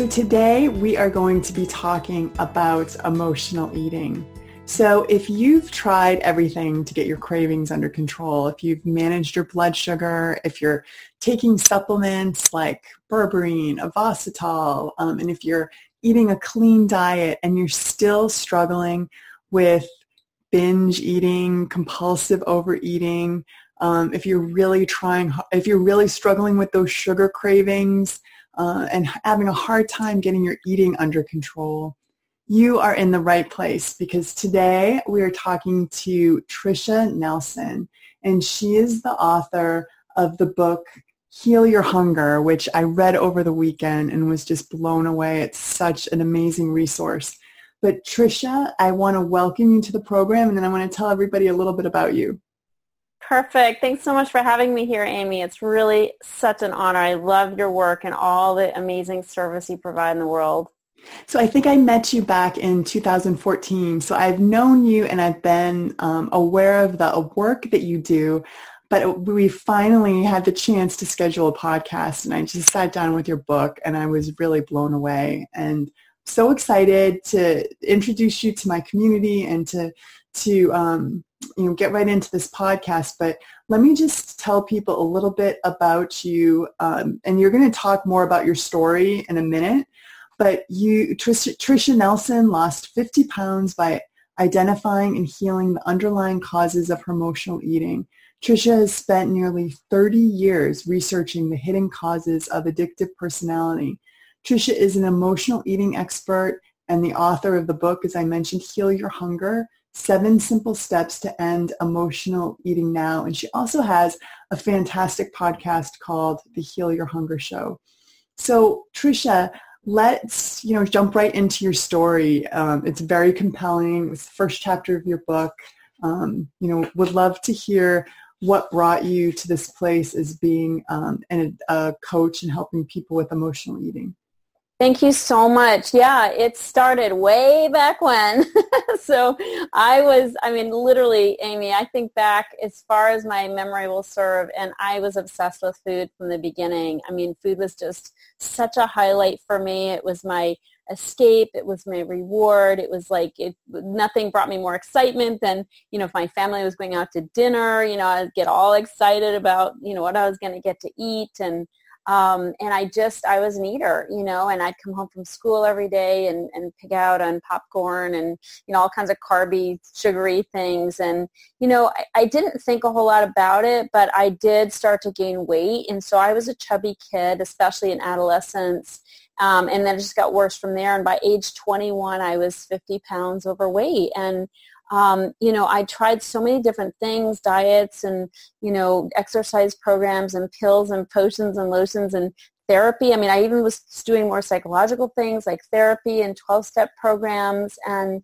So, today we are going to be talking about emotional eating. So, if you've tried everything to get your cravings under control, if you've managed your blood sugar, if you're taking supplements like berberine, Ovasitol, um, and if you're eating a clean diet and you're still struggling with binge eating, compulsive overeating, um, if you're really trying, if you're really struggling with those sugar cravings, uh, and having a hard time getting your eating under control, you are in the right place because today we are talking to Tricia Nelson and she is the author of the book Heal Your Hunger, which I read over the weekend and was just blown away. It's such an amazing resource. But Tricia, I want to welcome you to the program and then I want to tell everybody a little bit about you. Perfect. Thanks so much for having me here, Amy. It's really such an honor. I love your work and all the amazing service you provide in the world. So I think I met you back in 2014. So I've known you and I've been um, aware of the work that you do. But we finally had the chance to schedule a podcast and I just sat down with your book and I was really blown away and so excited to introduce you to my community and to to um, you know get right into this podcast but let me just tell people a little bit about you um, and you're going to talk more about your story in a minute but you Tricia, Tricia Nelson lost 50 pounds by identifying and healing the underlying causes of her emotional eating Tricia has spent nearly 30 years researching the hidden causes of addictive personality. Tricia is an emotional eating expert and the author of the book, as I mentioned, Heal Your Hunger, Seven Simple Steps to End Emotional Eating Now. And she also has a fantastic podcast called The Heal Your Hunger Show. So Tricia, let's, you know, jump right into your story. Um, it's very compelling. It's the first chapter of your book. Um, you know, would love to hear what brought you to this place as being um, an, a coach and helping people with emotional eating. Thank you so much. Yeah, it started way back when. so I was, I mean, literally, Amy, I think back as far as my memory will serve, and I was obsessed with food from the beginning. I mean, food was just such a highlight for me. It was my escape. It was my reward. It was like it, nothing brought me more excitement than, you know, if my family was going out to dinner, you know, I'd get all excited about, you know, what I was going to get to eat and, um, and I just, I was an eater, you know, and I'd come home from school every day and, and pick out on popcorn and, you know, all kinds of carby, sugary things. And, you know, I, I didn't think a whole lot about it, but I did start to gain weight. And so I was a chubby kid, especially in adolescence. Um, and then it just got worse from there. And by age 21, I was 50 pounds overweight. And um, you know, I tried so many different things, diets and, you know, exercise programs and pills and potions and lotions and therapy. I mean, I even was doing more psychological things like therapy and 12-step programs. And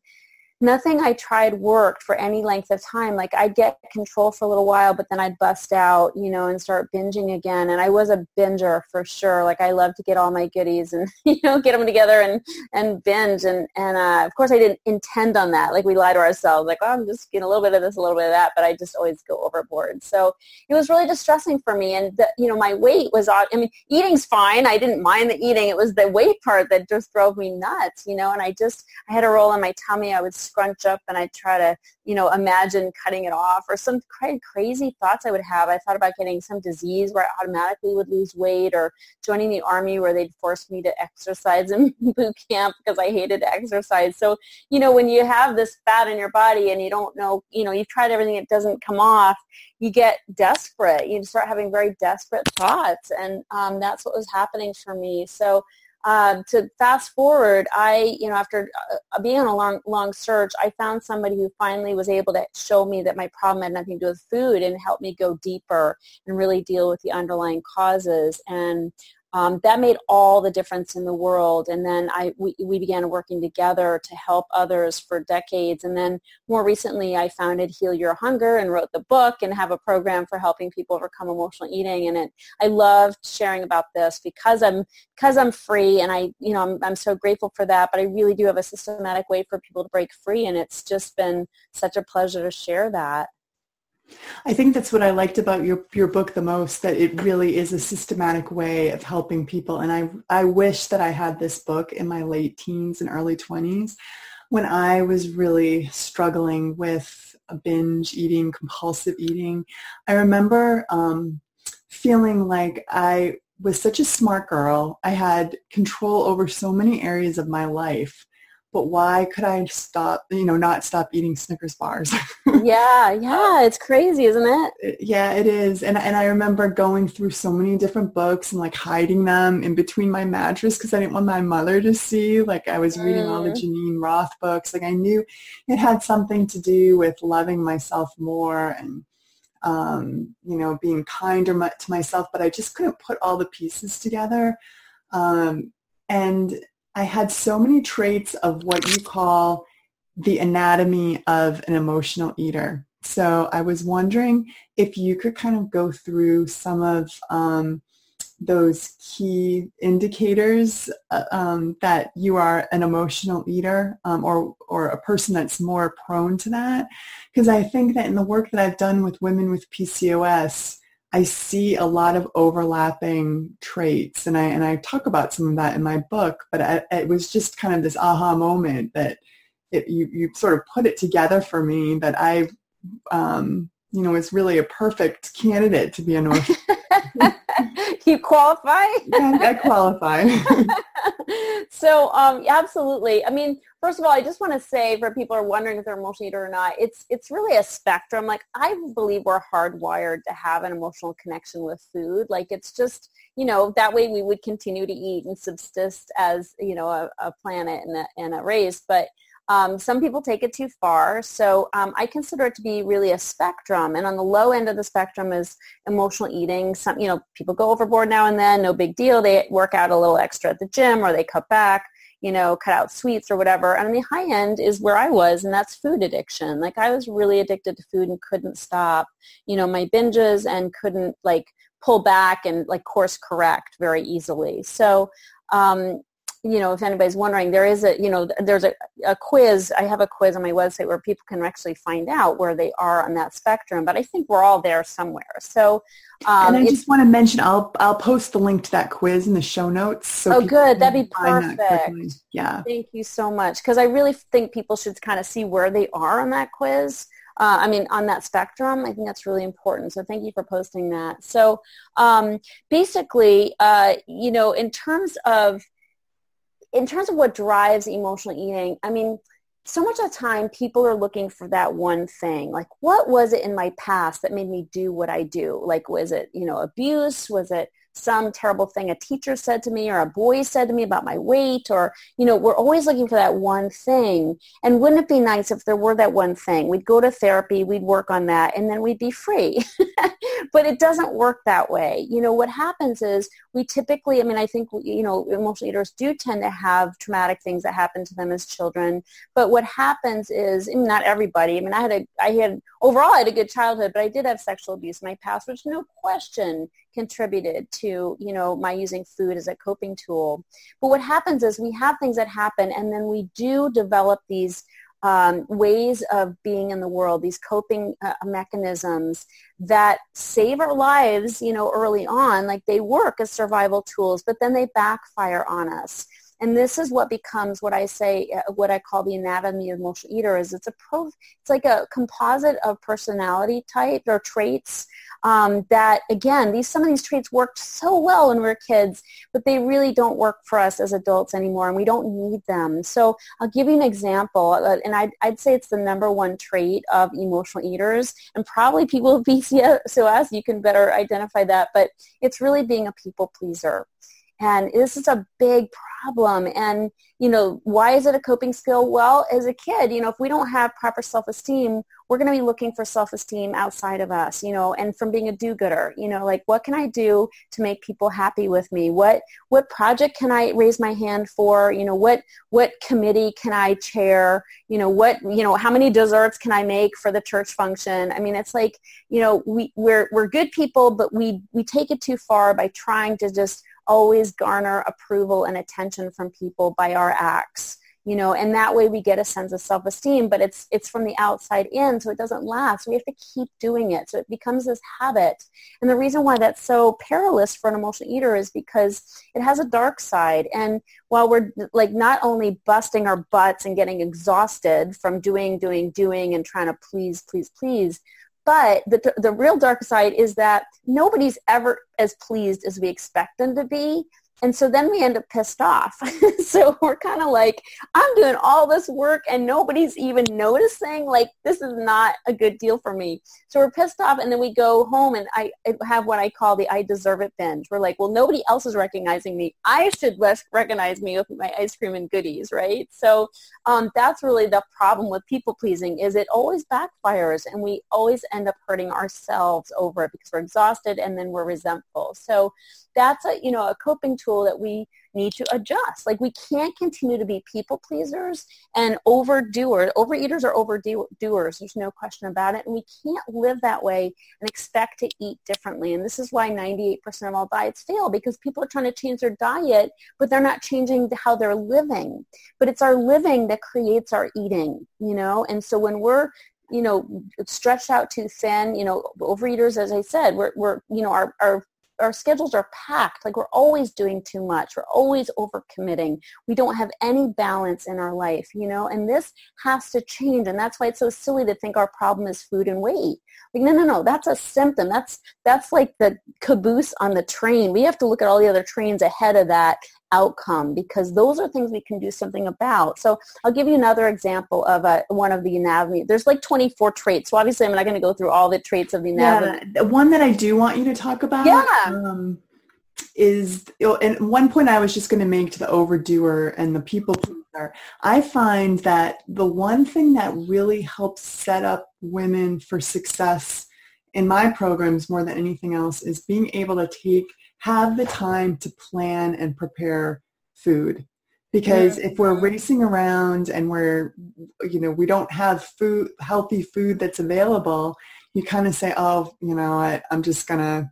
nothing I tried worked for any length of time. Like I'd get control for a little while, but then I'd bust out, you know, and start binging again. And I was a binger for sure. Like I love to get all my goodies and, you know, get them together and, and binge. And, and uh, of course I didn't intend on that. Like we lie to ourselves, like, oh, I'm just getting a little bit of this, a little bit of that, but I just always go overboard. So it was really distressing for me. And, the, you know, my weight was, I mean, eating's fine. I didn't mind the eating. It was the weight part that just drove me nuts, you know, and I just, I had a roll in my tummy. I would scrunch up and I'd try to, you know, imagine cutting it off or some crazy thoughts I would have. I thought about getting some disease where I automatically would lose weight or joining the army where they'd force me to exercise in boot camp because I hated exercise. So, you know, when you have this fat in your body and you don't know, you know, you've tried everything, it doesn't come off, you get desperate. You start having very desperate thoughts. And um, that's what was happening for me. So um, to fast forward, I, you know, after uh, being on a long, long search, I found somebody who finally was able to show me that my problem had nothing to do with food and help me go deeper and really deal with the underlying causes. And um, that made all the difference in the world. And then I, we, we began working together to help others for decades. And then more recently, I founded Heal Your Hunger and wrote the book and have a program for helping people overcome emotional eating. And it, I loved sharing about this because I'm because I'm free, and I, you know, I'm, I'm so grateful for that. But I really do have a systematic way for people to break free, and it's just been such a pleasure to share that. I think that's what I liked about your your book the most that it really is a systematic way of helping people and I I wish that I had this book in my late teens and early 20s when I was really struggling with binge eating, compulsive eating. I remember um, feeling like I was such a smart girl. I had control over so many areas of my life but why could I stop, you know, not stop eating Snickers bars? yeah, yeah, it's crazy, isn't it? Yeah, it is. And and I remember going through so many different books and like hiding them in between my mattress because I didn't want my mother to see. Like I was reading mm. all the Geneen Roth books. Like I knew it had something to do with loving myself more and um, you know, being kinder to myself, but I just couldn't put all the pieces together. Um, and I had so many traits of what you call the anatomy of an emotional eater. So I was wondering if you could kind of go through some of um, those key indicators uh, um, that you are an emotional eater um, or, or a person that's more prone to that. Because I think that in the work that I've done with women with PCOS, I see a lot of overlapping traits, and I and I talk about some of that in my book. But I, it was just kind of this aha moment that it, you you sort of put it together for me that I, um, you know, was really a perfect candidate to be an orphan. you qualify? yeah, I qualify. so um, absolutely. I mean, first of all, I just want to say for people who are wondering if they're emotional eater or not, it's it's really a spectrum. Like I believe we're hardwired to have an emotional connection with food. Like it's just you know that way we would continue to eat and subsist as you know a, a planet and a, and a race, but um, some people take it too far. So um, I consider it to be really a spectrum. And on the low end of the spectrum is emotional eating. Some, you know, people go overboard now and then, no big deal. They work out a little extra at the gym or they cut back, you know, cut out sweets or whatever. And on the high end is where I was, and that's food addiction. Like I was really addicted to food and couldn't stop, you know, my binges and couldn't like pull back and like course correct very easily. So um, you know, if anybody's wondering, there is a, you know, there's a, a quiz. I have a quiz on my website where people can actually find out where they are on that spectrum. But I think we're all there somewhere. So, um, and I just want to mention, I'll I'll post the link to that quiz in the show notes. So oh, good. That'd be perfect. That yeah. Thank you so much. Because I really think people should kind of see where they are on that quiz. Uh, I mean, on that spectrum, I think that's really important. So thank you for posting that. So um, basically, uh, you know, in terms of in terms of what drives emotional eating, I mean, so much of the time people are looking for that one thing. Like, what was it in my past that made me do what I do? Like, was it, you know, abuse? Was it some terrible thing a teacher said to me or a boy said to me about my weight or, you know, we're always looking for that one thing. And wouldn't it be nice if there were that one thing? We'd go to therapy, we'd work on that, and then we'd be free. but it doesn't work that way. You know, what happens is we typically, I mean, I think, you know, emotional eaters do tend to have traumatic things that happen to them as children. But what happens is, not everybody, I mean, I had a, I had, overall, I had a good childhood, but I did have sexual abuse in my past, which no question contributed to, you know, my using food as a coping tool. But what happens is we have things that happen and then we do develop these um, ways of being in the world, these coping uh, mechanisms that save our lives, you know, early on, like they work as survival tools, but then they backfire on us. And this is what becomes what I say, uh, what I call the anatomy of emotional eater is it's a pro, it's like a composite of personality type or traits um, that again, these some of these traits worked so well when we were kids, but they really don't work for us as adults anymore, and we don't need them. So I'll give you an example, uh, and I'd, I'd say it's the number one trait of emotional eaters, and probably people with PCOS, you can better identify that, but it's really being a people pleaser. And this is a big problem. And, you know, why is it a coping skill? Well, as a kid, you know, if we don't have proper self-esteem, we're going to be looking for self-esteem outside of us, you know, and from being a do-gooder, you know, like what can I do to make people happy with me? What, what project can I raise my hand for? You know, what, what committee can I chair? You know, what, you know, how many desserts can I make for the church function? I mean, it's like, you know, we, we're, we're good people, but we, we take it too far by trying to just always garner approval and attention from people by our acts you know and that way we get a sense of self-esteem but it's it's from the outside in so it doesn't last. We have to keep doing it so it becomes this habit. And the reason why that's so perilous for an emotional eater is because it has a dark side. And while we're like not only busting our butts and getting exhausted from doing doing doing and trying to please please please but the, the real dark side is that nobody's ever as pleased as we expect them to be and so then we end up pissed off. so we're kind of like, I'm doing all this work and nobody's even noticing. Like, this is not a good deal for me. So we're pissed off and then we go home and I, have what I call the I deserve it binge. We're like, well, nobody else is recognizing me. I should recognize me with my ice cream and goodies, right? So um, that's really the problem with people pleasing is it always backfires and we always end up hurting ourselves over it because we're exhausted and then we're resentful. So that's a, you know, a coping tool that we need to adjust. Like we can't continue to be people pleasers and overdoers. Overeaters are overdoers. There's no question about it. And we can't live that way and expect to eat differently. And this is why 98% of all diets fail because people are trying to change their diet, but they're not changing how they're living. But it's our living that creates our eating, you know? And so when we're you know, stretched out too thin, you know, overeaters, as I said, we're, we're you know, our, our our schedules are packed. Like we're always doing too much. We're always overcommitting. We don't have any balance in our life, you know, and this has to change. And that's why it's so silly to think our problem is food and weight. Like, no, no, no, that's a symptom. That's, that's like the caboose on the train. We have to look at all the other trains ahead of that outcome because those are things we can do something about. So I'll give you another example of a, uh, one of the anatomy. There's like 24 traits. So obviously I'm not going to go through all the traits of the anatomy. Yeah, one that I do want you to talk about yeah. Um, is, and one point I was just going to make to the overdoer and the people pleaser. I find that the one thing that really helps set up women for success in my programs more than anything else is being able to take have the time to plan and prepare food because if we're racing around and we're you know we don't have food healthy food that's available you kind of say oh you know I, i'm just gonna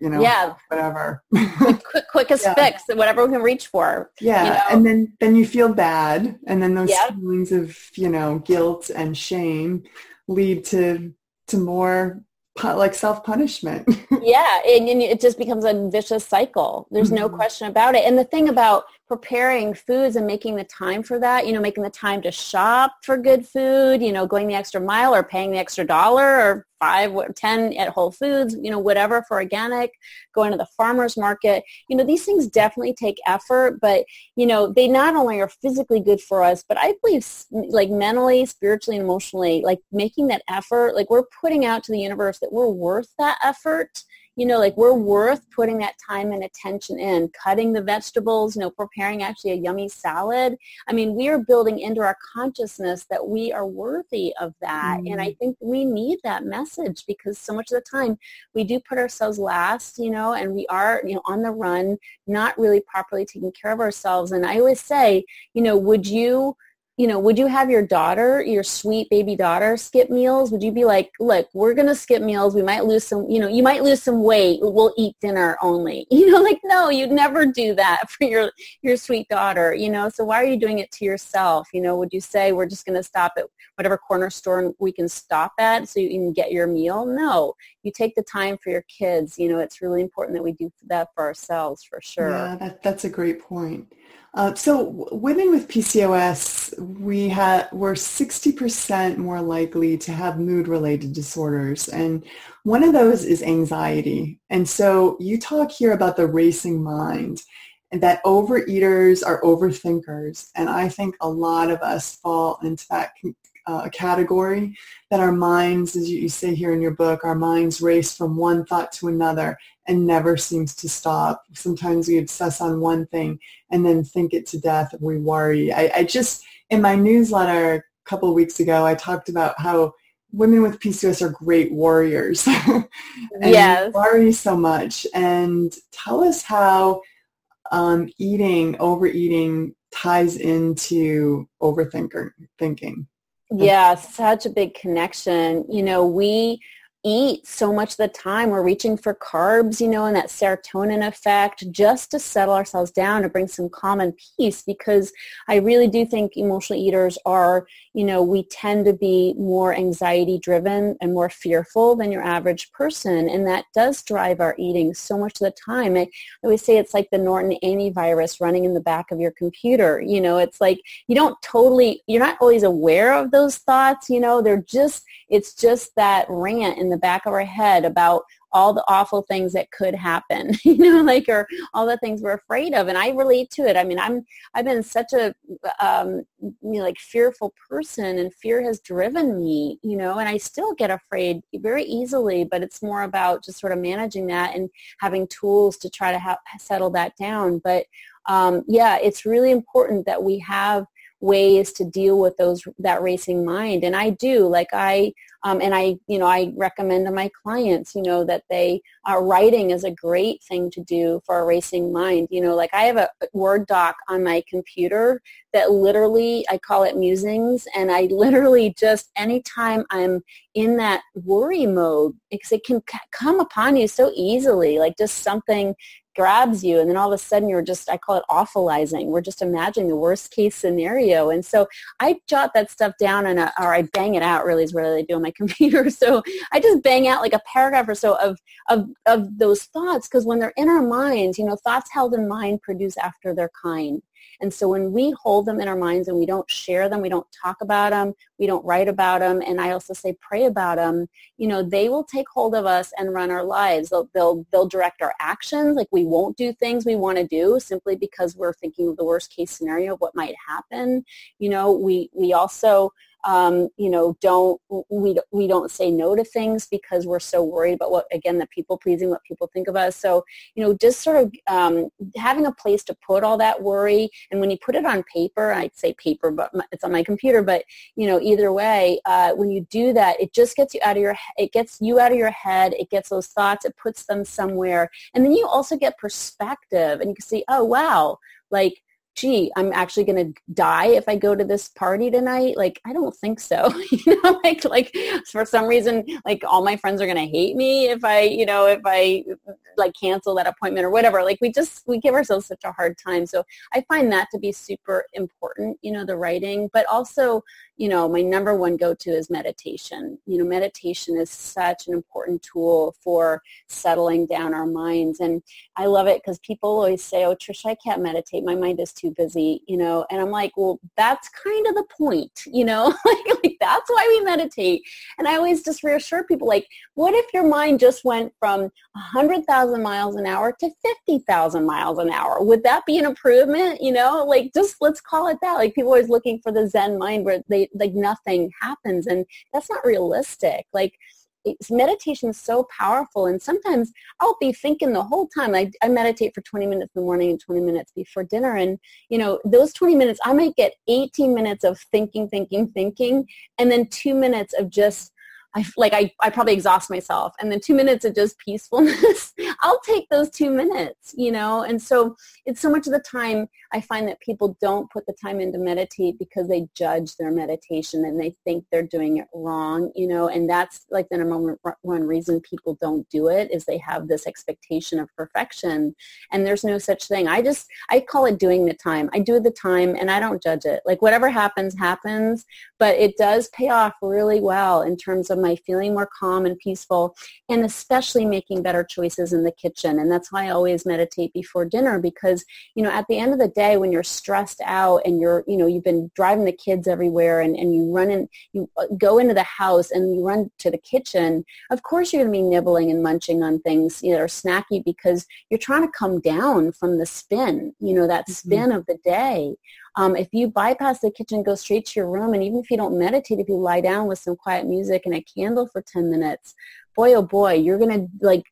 you know yeah whatever quick, quick quickest yeah. fix whatever we can reach for yeah you know? and then then you feel bad and then those yeah. feelings of you know guilt and shame lead to to more like self-punishment. yeah, and, and, it just becomes a vicious cycle. There's mm-hmm. no question about it. And the thing about preparing foods and making the time for that, you know, making the time to shop for good food, you know, going the extra mile or paying the extra dollar or five or ten at Whole Foods, you know, whatever for organic, going to the farmer's market. You know, these things definitely take effort, but, you know, they not only are physically good for us, but I believe like mentally, spiritually, and emotionally, like making that effort, like we're putting out to the universe that we're worth that effort you know, like we're worth putting that time and attention in, cutting the vegetables, you know, preparing actually a yummy salad. I mean, we are building into our consciousness that we are worthy of that. Mm. And I mm. think we need that message because so much of the time we do put ourselves last, you know, and we are, you know, on the run, not really properly taking care of ourselves. And I always say, you know, would you you know, would you have your daughter, your sweet baby daughter, skip meals? Would you be like, look, we're going to skip meals. We might lose some, you know, you might lose some weight. We'll eat dinner only. You know, like, no, you'd never do that for your, your sweet daughter, you know, so why are you doing it to yourself? You know, would you say we're just going to stop at whatever corner store we can stop at so you can get your meal? No, you take the time for your kids. You know, it's really important that we do that for ourselves for sure. Yeah, that, that's a great point. Uh, so women with PCOS, we have we're 60% more likely to have mood-related disorders. And one of those is anxiety. And so you talk here about the racing mind and that overeaters are overthinkers. And I think a lot of us fall into that uh, category that our minds, as you say here in your book, our minds race from one thought to another and never seems to stop. Sometimes we obsess on one thing and then think it to death and we worry. I, I just, in my newsletter a couple of weeks ago, I talked about how women with PCOS are great warriors. and yes. worry so much. And tell us how um, eating, overeating ties into overthinking. Thinking. Yeah, such a big connection. You know, we eat so much of the time. We're reaching for carbs, you know, and that serotonin effect just to settle ourselves down to bring some calm and peace because I really do think emotional eaters are, you know, we tend to be more anxiety driven and more fearful than your average person. And that does drive our eating so much of the time. I always say it's like the Norton antivirus running in the back of your computer. You know, it's like you don't totally, you're not always aware of those thoughts, you know, they're just, it's just that rant in the back of our head about all the awful things that could happen, you know, like or all the things we're afraid of. And I relate to it. I mean, I'm I've been such a um, you know, like fearful person, and fear has driven me, you know, and I still get afraid very easily. But it's more about just sort of managing that and having tools to try to ha- settle that down. But um, yeah, it's really important that we have ways to deal with those that racing mind. And i do like i um, and i you know i recommend to my clients you know that they uh, writing is a great thing to do for a racing mind. You know like i have a word doc on my computer that literally i call it musings and i literally just anytime i'm in that worry mode because it can come upon you so easily like just something grabs you and then all of a sudden you're just i call it awfulizing. We're just imagining the worst case scenario. And so i jot that stuff down and uh, or i bang it out really is what i do on my computer. So i just bang out like a paragraph or so of of of those thoughts because when they're in our minds you know thoughts held in mind produce after their kind and so when we hold them in our minds and we don't share them, we don't talk about them, we don't write about them, and I also say pray about them, you know, they will take hold of us and run our lives. They'll, they'll, they'll direct our actions. Like we won't do things we want to do simply because we're thinking of the worst case scenario of what might happen. You know, we, we also, um, you know, don't we we don't say no to things because we're so worried about what again the people pleasing, what people think of us. So you know, just sort of um, having a place to put all that worry, and when you put it on paper, I'd say paper, but it's on my computer. But you know, either way, uh, when you do that, it just gets you out of your it gets you out of your head. It gets those thoughts. It puts them somewhere, and then you also get perspective, and you can see, oh wow, like gee, I'm actually going to die if I go to this party tonight. Like, I don't think so. you know, like, like for some reason, like all my friends are going to hate me if I, you know, if I like cancel that appointment or whatever. Like we just, we give ourselves such a hard time. So I find that to be super important, you know, the writing, but also, you know, my number one go-to is meditation. You know, meditation is such an important tool for settling down our minds. And I love it because people always say, oh, Tricia, I can't meditate. My mind is too busy, you know. And I'm like, well, that's kind of the point, you know. like, like that's why we meditate. And I always just reassure people, like, what if your mind just went from 100,000 miles an hour to 50,000 miles an hour? Would that be an improvement? You know, like just let's call it that. Like people are always looking for the Zen mind where they like nothing happens and that's not realistic. Like meditation is so powerful. And sometimes I'll be thinking the whole time. I, I meditate for 20 minutes in the morning and 20 minutes before dinner. And, you know, those 20 minutes, I might get 18 minutes of thinking, thinking, thinking, and then two minutes of just I like I, I probably exhaust myself. And then two minutes of just peacefulness I'll take those two minutes you know? And so it's so much of the time I find that people don't put the time in to meditate because they judge their meditation and they think they're doing it wrong you know? And that's like the number one reason people don't do it is they have this expectation of perfection. And there's no such thing. I just I call it doing the time. I do the time and I don't judge it. Like whatever happens happens. But it does pay off really well in terms of my feeling more calm and peaceful, and especially making better choices in the kitchen. And that's why I always meditate before dinner because, you know, at the end of the day when you're stressed out and you're, you know, you've been driving the kids everywhere and, and you run in, you uh, go into the house and you run to the kitchen, of course you're going to be nibbling and munching on things you know, that are snacky because you're trying to come down from the spin, you know, that mm-hmm. spin mm-hmm. of the day. Um, if you bypass the kitchen, go straight to your room, and even if you don't meditate, if you lie down with some quiet music and a candle for 10 minutes, boy, oh boy, you're going to like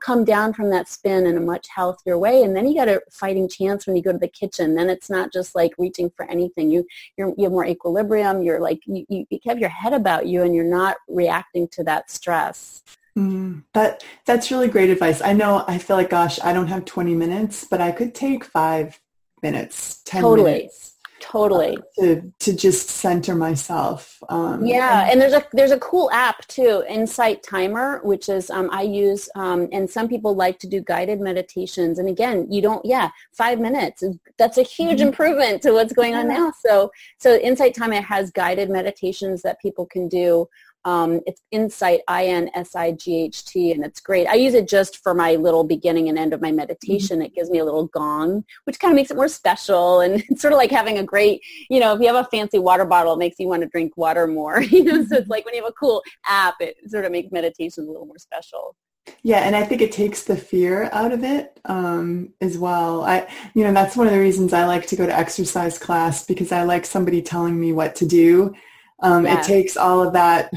come down from that spin in a much healthier way. And then you got a fighting chance when you go to the kitchen. Then it's not just like reaching for anything. You, you have more equilibrium. You're like, you, you have your head about you and you're not reacting to that stress. Mm, that that's really great advice. I know I feel like gosh, I don't have 20 minutes, but I could take 5 minutes, 10 totally. minutes. Totally. To, to just center myself. Um, yeah, and, and, there's a there's a cool app too, Insight Timer, which is um, I use, um, and some people like to do guided meditations. And again, you don't, yeah, five minutes. That's a huge mm-hmm. improvement to what's going on now. So so Insight Timer has guided meditations that people can do um, it's Insight, I-N-S-I-G-H-T, and it's great. I use it just for my little beginning and end of my meditation. Mm-hmm. It gives me a little gong, which kind of makes it more special. And it's sort of like having a great, you know, if you have a fancy water bottle, it makes you want to drink water more. You know, so it's like when you have a cool app, it sort of makes meditation a little more special. Yeah, and I think it takes the fear out of it um, as well. I, you know, that's one of the reasons I like to go to exercise class because I like somebody telling me what to do um, yeah. It takes all of that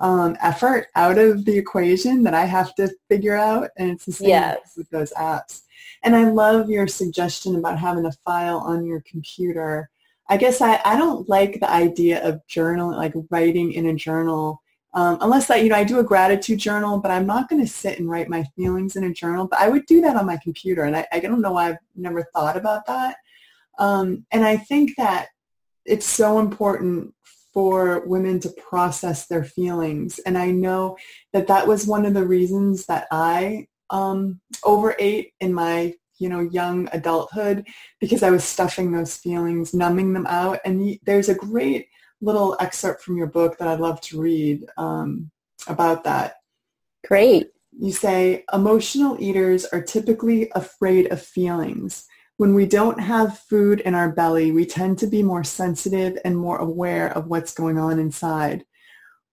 um, effort out of the equation that I have to figure out, and it's the same yes. with those apps. And I love your suggestion about having a file on your computer. I guess I, I don't like the idea of journal, like writing in a journal, um, unless I, you know, I do a gratitude journal, but I'm not going to sit and write my feelings in a journal. But I would do that on my computer, and I, I don't know why I've never thought about that. Um, and I think that it's so important for women to process their feelings. And I know that that was one of the reasons that I um, overate in my you know young adulthood because I was stuffing those feelings, numbing them out. And there's a great little excerpt from your book that I'd love to read um, about that. Great. You say emotional eaters are typically afraid of feelings. When we don't have food in our belly, we tend to be more sensitive and more aware of what's going on inside.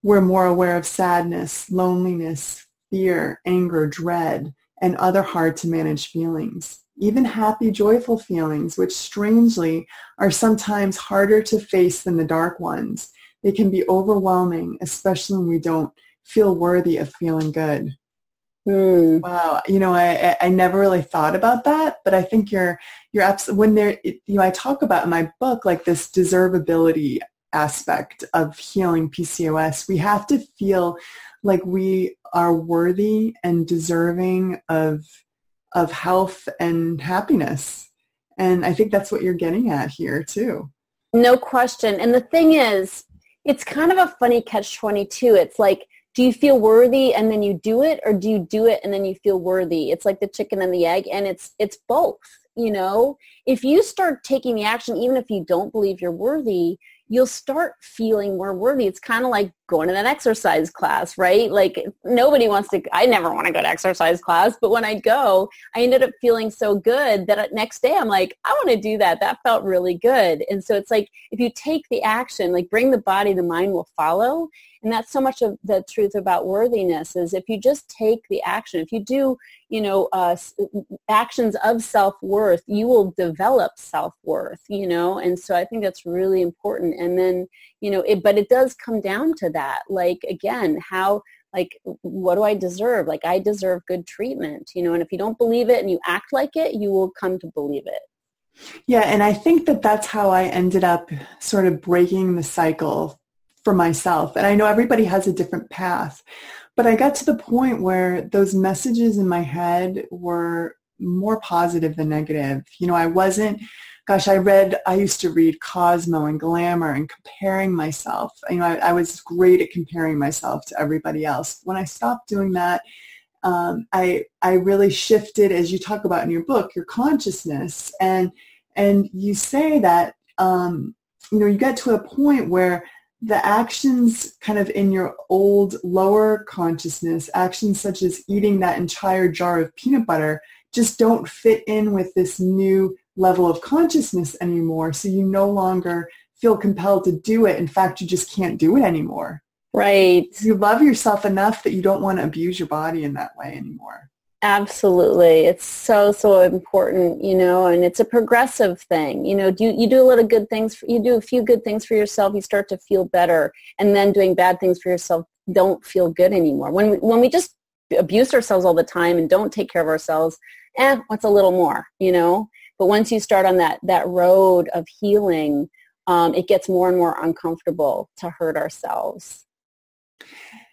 We're more aware of sadness, loneliness, fear, anger, dread, and other hard to manage feelings. Even happy, joyful feelings, which strangely are sometimes harder to face than the dark ones. They can be overwhelming, especially when we don't feel worthy of feeling good. Mm. Wow, you know, I I never really thought about that, but I think you're you're abs- when there you know I talk about in my book like this deservability aspect of healing PCOS. We have to feel like we are worthy and deserving of of health and happiness. And I think that's what you're getting at here too. No question. And the thing is, it's kind of a funny catch 22. It's like do you feel worthy and then you do it or do you do it and then you feel worthy it's like the chicken and the egg and it's it's both you know if you start taking the action even if you don't believe you're worthy you'll start feeling more worthy. It's kind of like going to an exercise class, right? Like nobody wants to, I never want to go to exercise class, but when I go, I ended up feeling so good that next day I'm like, I want to do that. That felt really good. And so it's like, if you take the action, like bring the body, the mind will follow. And that's so much of the truth about worthiness is if you just take the action, if you do, you know, uh, actions of self-worth, you will develop self-worth, you know, and so I think that's really important. And then, you know, it, but it does come down to that. Like, again, how like what do i deserve? Like i deserve good treatment you know and if you don't believe it and you act like it you will come to believe it. Yeah and i think that that's how i ended up sort of breaking the cycle for myself and i know everybody has a different path but i got to the point where those messages in my head were more positive than negative. You know i wasn't gosh, I read, I used to read Cosmo and Glamour and comparing myself. You know, I, I was great at comparing myself to everybody else. When I stopped doing that, um, I I really shifted, as you talk about in your book, your consciousness, and and you say that um, you know you get to a point where the actions kind of in your old lower consciousness, actions such as eating that entire jar of peanut butter, just don't fit in with this new level of consciousness anymore. So you no longer feel compelled to do it. In fact, you just can't do it anymore. Right. You love yourself enough that you don't want to abuse your body in that way anymore. Absolutely. It's so, so important, you know, and it's a progressive thing. You know, do you, you do a lot of good things, for, you do a few good things for yourself, you start to feel better. And then doing bad things for yourself don't feel good anymore. When we, when we just abuse ourselves all the time and don't take care of ourselves, eh, what's a little more, you know? But once you start on that, that road of healing, um, it gets more and more uncomfortable to hurt ourselves.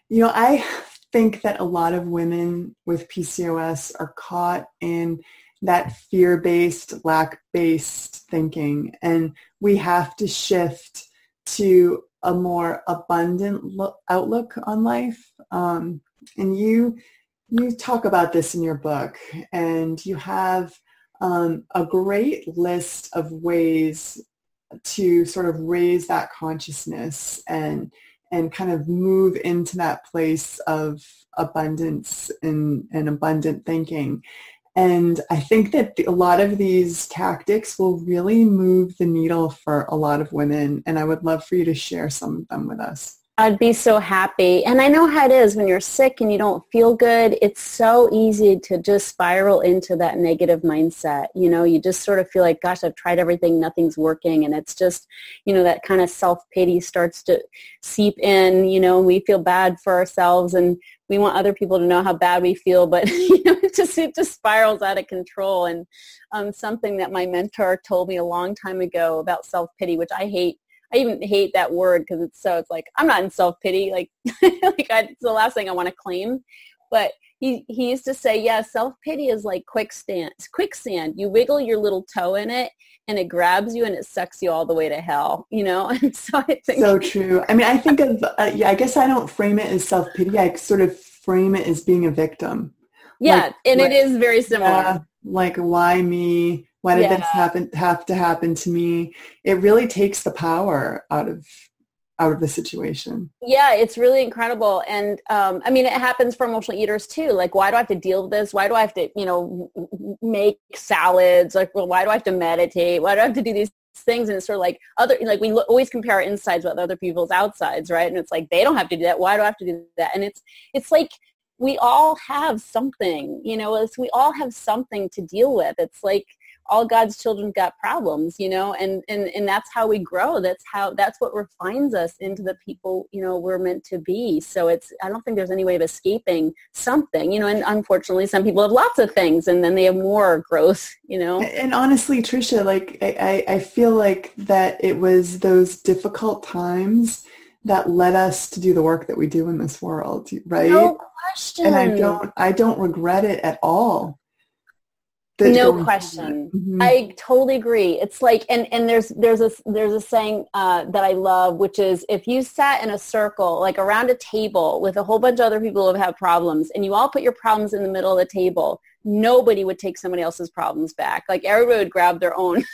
You know, I think that a lot of women with PCOS are caught in that fear-based, lack-based thinking. And we have to shift to a more abundant lo- outlook on life. Um, and you you talk about this in your book, and you have um, a great list of ways to sort of raise that consciousness and and kind of move into that place of abundance and, and abundant thinking. And I think that a lot of these tactics will really move the needle for a lot of women. And I would love for you to share some of them with us. I'd be so happy. And I know how it is when you're sick and you don't feel good. It's so easy to just spiral into that negative mindset. You know, you just sort of feel like, gosh, I've tried everything, nothing's working. And it's just, you know, that kind of self-pity starts to seep in, you know, and we feel bad for ourselves and we want other people to know how bad we feel, but you know, it just it just spirals out of control. And um, something that my mentor told me a long time ago about self pity, which I hate I even hate that word because it's so it's like I'm not in self pity like like I, it's the last thing I want to claim, but he he used to say yeah self pity is like quicksand quicksand. You wiggle your little toe in it and it grabs you and it sucks you all the way to hell you know? And so I think so true. I mean I think of uh, yeah I guess I don't frame it as self pity I sort of frame it as being a victim. Yeah like, and like, it is very similar. yeah, like why me why did yeah. this happen have to happen to me? It really takes the power out of out of the situation. Yeah, it's really incredible. And um, I mean, it happens for emotional eaters too. Like, why do I have to deal with this? Why do I have to, you know, make salads? Like, well, why do I have to meditate? Why do I have to do these things? And it's sort of like other, like we always compare our insides with other people's outsides, right? And it's like, they don't have to do that. Why do I have to do that? And it's, it's like, we all have something, you know, it's, we all have something to deal with. It's like, all God's children got problems, you know, and, and, and that's how we grow. That's how, that's what refines us into the people, you know, we're meant to be. So it's, I don't think there's any way of escaping something, you know, and unfortunately some people have lots of things and then they have more growth, you know. And honestly, Tricia, like, I, I feel like that it was those difficult times that led us to do the work that we do in this world, right? No question. And I don't, I don't regret it at all no question. mm-hmm. i totally agree. It's like and and there's there's a there's a saying uh, that i love which is if you sat in a circle like around a table with a whole bunch of other people who have problems and you all put your problems in the middle of the table nobody would take somebody else's problems back. Like everybody would grab their own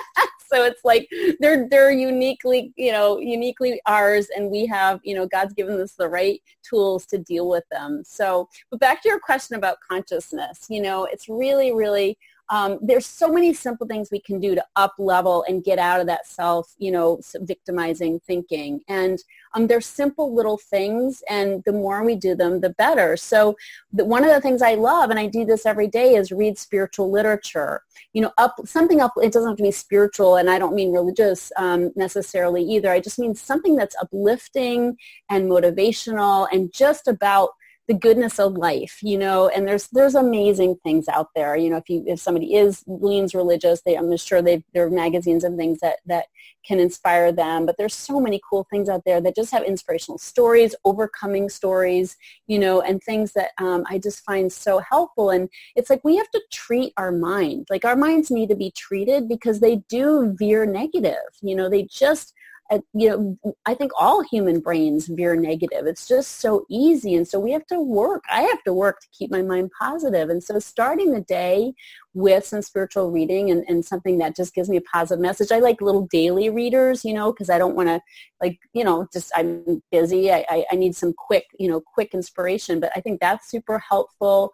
so it's like they're they're uniquely you know uniquely ours and we have you know god's given us the right tools to deal with them. So but back to your question about consciousness you know it's really really um, there's so many simple things we can do to up level and get out of that self, you know, victimizing thinking. And um, they're simple little things, and the more we do them, the better. So the, one of the things I love, and I do this every day, is read spiritual literature. You know, up something up. It doesn't have to be spiritual, and I don't mean religious um, necessarily either. I just mean something that's uplifting and motivational, and just about the goodness of life, you know, and there's there's amazing things out there. You know, if you if somebody is leans religious, they I'm sure they there are magazines and things that that can inspire them. But there's so many cool things out there that just have inspirational stories, overcoming stories, you know, and things that um, I just find so helpful. And it's like we have to treat our mind like our minds need to be treated because they do veer negative. You know, they just you know, I think all human brains veer negative. It's just so easy. And so we have to work. I have to work to keep my mind positive. And so starting the day with some spiritual reading and, and something that just gives me a positive message. I like little daily readers, you know, because I don't want to like, you know, just I'm busy. I, I, I, need some quick, you know, quick inspiration. But I think that's super helpful.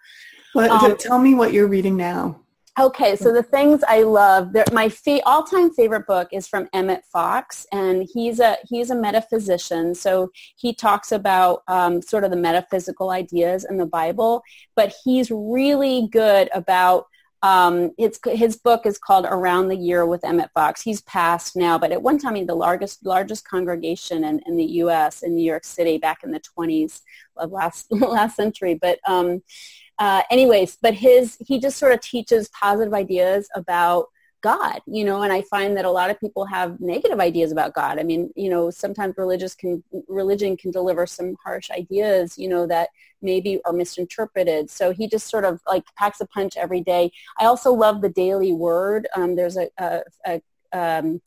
Well, um, tell me what you're reading now. Okay, so the things I love, my fa- all-time favorite book is from Emmett Fox, and he's a he's a metaphysician. So he talks about um, sort of the metaphysical ideas in the Bible, but he's really good about um, his, his book is called Around the Year with Emmett Fox. He's passed now, but at one time he had the largest largest congregation in, in the U.S. in New York City back in the 20s of last last century. But um, uh, anyways, but his he just sort of teaches positive ideas about God, you know, and I find that a lot of people have negative ideas about God. I mean, you know, sometimes religious can religion can deliver some harsh ideas, you know, that maybe are misinterpreted. So he just sort of like packs a punch every day. I also love the daily word. Um, there's a, a, a um,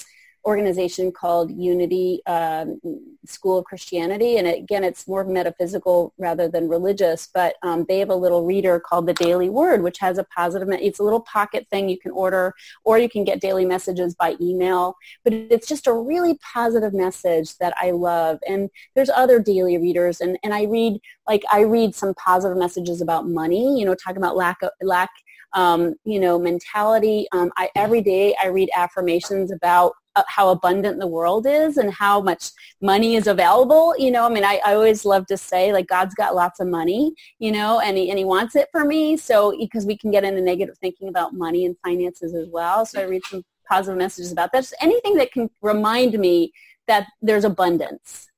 organization called Unity um, School of Christianity, and again, it's more metaphysical rather than religious. But um, they have a little reader called the Daily Word, which has a positive. It's a little pocket thing you can order, or you can get daily messages by email. But it's just a really positive message that I love. And there's other daily readers, and and I read like I read some positive messages about money. You know, talking about lack of lack um, you know, mentality. Um, I, every day I read affirmations about uh, how abundant the world is and how much money is available. You know, I mean, I, I always love to say like God's got lots of money, you know, and he, and he wants it for me. So because we can get into negative thinking about money and finances as well. So I read some positive messages about that. Just anything that can remind me that there's abundance.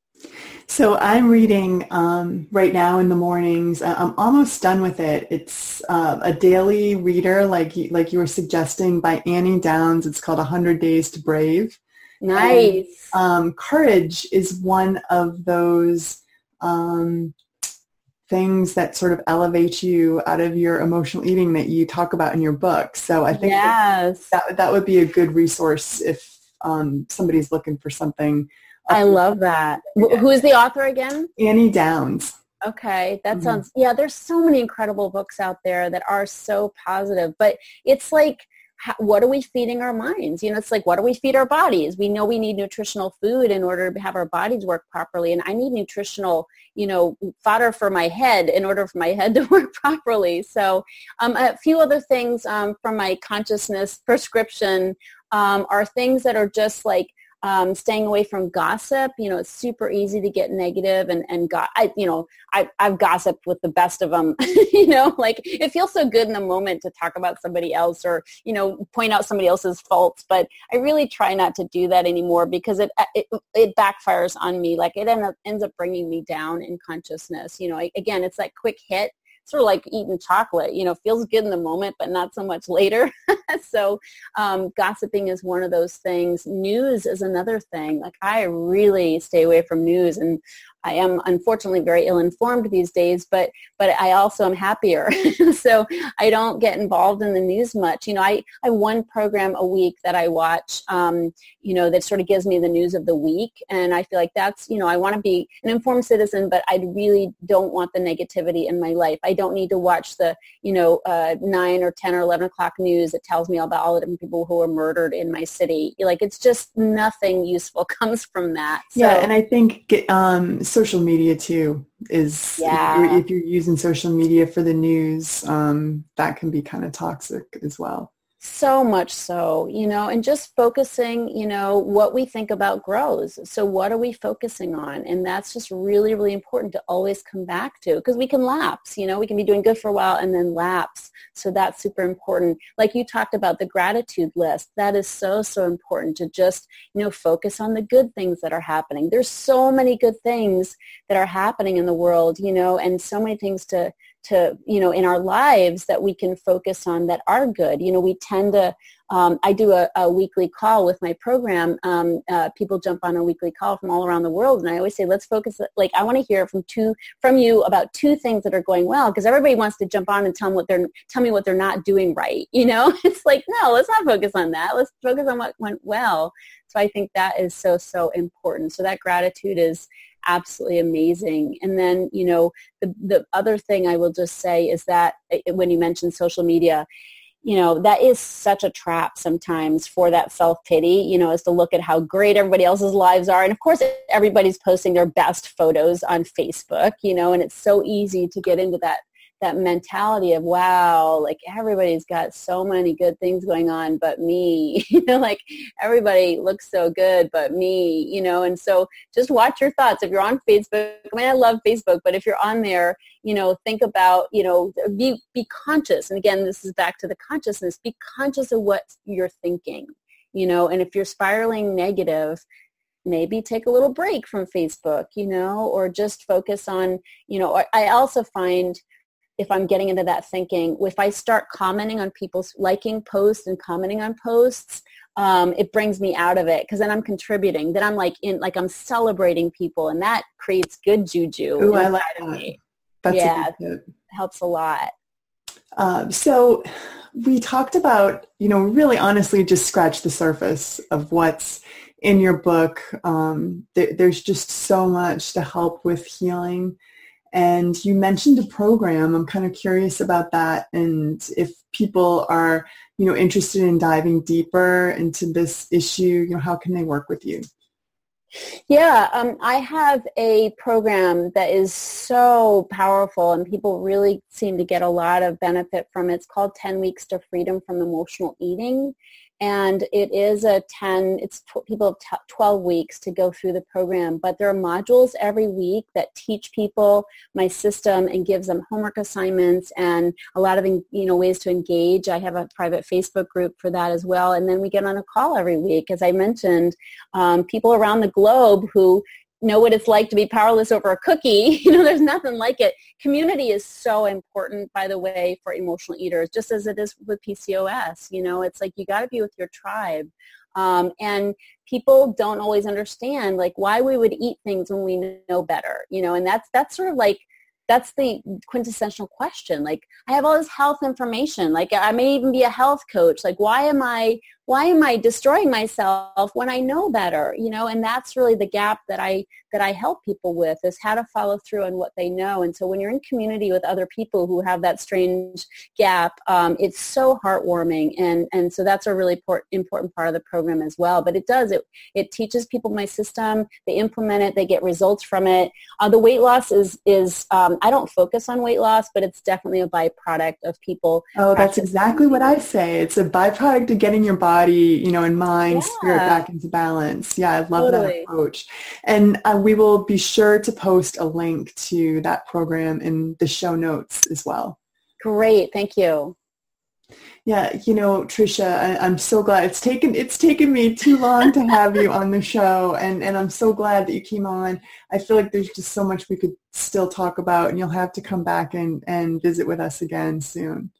So I'm reading um, right now in the mornings. I'm almost done with it. It's uh, a daily reader, like like you were suggesting, by Annie Downs. It's called "100 Days to Brave." Nice. And, um, courage is one of those um, things that sort of elevate you out of your emotional eating that you talk about in your book. So I think yes. that that would be a good resource if um, somebody's looking for something I love that. Yeah. Who is the author again? Annie Downs. Okay, that mm-hmm. sounds, yeah, there's so many incredible books out there that are so positive, but it's like, what are we feeding our minds? You know, it's like, what do we feed our bodies? We know we need nutritional food in order to have our bodies work properly. And I need nutritional, you know, fodder for my head in order for my head to work properly. So um, a few other things um, from my consciousness prescription um, are things that are just like um, staying away from gossip. You know, it's super easy to get negative and, and go- I, you know, I, I've gossiped with the best of them, you know, like it feels so good in the moment to talk about somebody else or, you know, point out somebody else's faults. But I really try not to do that anymore because it, it, it backfires on me. Like it end up, ends up bringing me down in consciousness. You know, I, again, it's that quick hit sort of like eating chocolate, you know, feels good in the moment, but not so much later. so um, gossiping is one of those things. News is another thing. Like I really stay away from news and I am unfortunately very ill-informed these days, but but I also am happier. so I don't get involved in the news much. You know, I, I have one program a week that I watch, um, you know, that sort of gives me the news of the week. And I feel like that's, you know, I want to be an informed citizen, but I really don't want the negativity in my life. I don't need to watch the, you know, uh, 9 or 10 or 11 o'clock news that tells me about all the different people who were murdered in my city. Like it's just nothing useful comes from that. So, yeah, and I think um, social media too is yeah. if, you're, if, you're, using social media for the news, um, that can be kind of toxic as well. So much so, you know, and just focusing, you know, what we think about grows. So what are we focusing on? And that's just really, really important to always come back to because we can lapse, you know, we can be doing good for a while and then lapse. So that's super important. Like you talked about the gratitude list, that is so, so important to just, you know, focus on the good things that are happening. There's so many good things that are happening in the world, you know, and so many things to to you know in our lives that we can focus on that are good. You know we tend to um, i do a, a, weekly call with my program um, uh, people jump on a weekly call from all around the world and i always say let's focus like i want to hear from two from you about two things that are going well because everybody wants to jump on and tell them what they're tell me what they're not doing right you know? It's like no let's not focus on that. Let's focus on what went well. So i think that is so so important. So that gratitude is absolutely amazing. And then, you know, the, the other thing I will just say is that eh, when you mentioned social media, you know, that is such a trap sometimes for that self-pity, you know, is to look at how great everybody else's lives are. And of course, everybody's posting their best photos on Facebook, you know, and it's so easy to get into that that mentality of wow like everybody's got so many good things going on but me you know like everybody looks so good but me you know? And so just watch your thoughts. If you're on facebook i mean i love facebook but if you're on there you know think about you know be be conscious. And again this is back to the consciousness. Be conscious of what you're thinking you know? And if you're spiraling negative maybe take a little break from Facebook, you know, or just focus on, you know, I also find if I'm getting into that thinking, if I start commenting on people's liking posts and commenting on posts, um, it brings me out of it because then I'm contributing. Then I'm like in like I'm celebrating people, and that creates good juju. Ooh, I like that. That's yeah, helps a lot. Um, so we talked about, you know, really honestly just scratch the surface of what's in your book. Um, th- there's just so much to help with healing and you mentioned a program. I'm kind of curious about that and if people are, you know, interested in diving deeper into this issue, you know, how can they work with you? Yeah, um, I have a program that is so powerful and people really seem to get a lot of benefit from it. It's called 10 Weeks to Freedom from Emotional Eating and it is a 10 it's people t- 12 weeks to go through the program but there are modules every week that teach people my system and gives them homework assignments and a lot of you know ways to engage. I have a private facebook group for that as well. And then we get on a call every week. As i mentioned um, people around the globe who know what it's like to be powerless over a cookie. You know, there's nothing like it. Community is so important, by the way, for emotional eaters, just as it is with PCOS. You know, it's like you got to be with your tribe. Um, and people don't always understand like why we would eat things when we know better, you know, and that's, that's sort of like that's the quintessential question. Like I have all this health information. Like I may even be a health coach. Like why am I why am I destroying myself when I know better? You know, and that's really the gap that I that I help people with is how to follow through on what they know. And so when you're in community with other people who have that strange gap, um, it's so heartwarming. And and so that's a really important important part of the program as well. But it does it it teaches people my system. They implement it. They get results from it. Uh, the weight loss is is um, I don't focus on weight loss, but it's definitely a byproduct of people. Oh, that's exactly what I say. It's a byproduct of getting your body, you know, and mind, yeah. spirit back into balance. Yeah, I love totally. that approach. And uh, we will be sure to post a link to that program in the show notes as well. Great, thank you. Yeah, you know, Tricia, I, am so glad it's taken it's taken me too long to have you on the show, and and I'm so glad that you came on. I feel like there's just so much we could still talk about, and you'll have to come back and and visit with us again soon.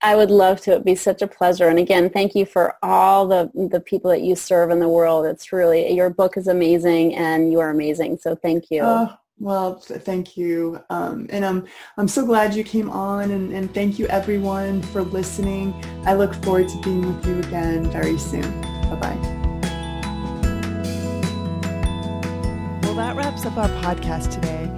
I would love to. It'd be such a pleasure. And again, thank you for all the the people that you serve in the world. It's really your book is amazing, and you are amazing. So thank you. Oh, well, thank you. Um, and I'm I'm so glad you came on, and, and thank you everyone for listening. I look forward to being with you again very soon. Bye bye. Well, that wraps up our podcast today.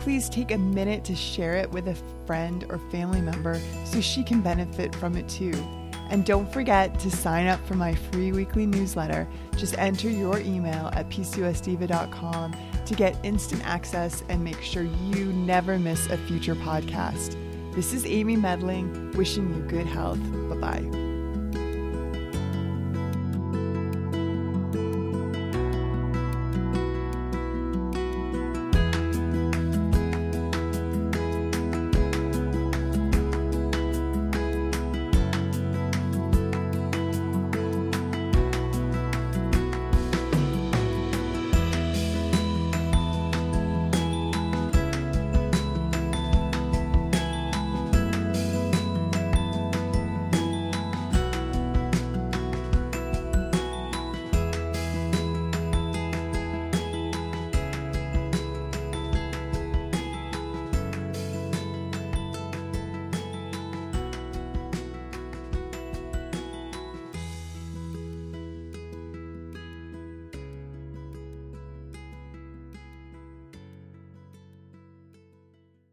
please take a minute to share it with a friend or family member so she can benefit from it too. And don't forget to sign up for my free weekly newsletter. Just enter your email at pcosdiva.com to get instant access and make sure you never miss a future podcast. This is Amy Medling, wishing you good health. Bye bye.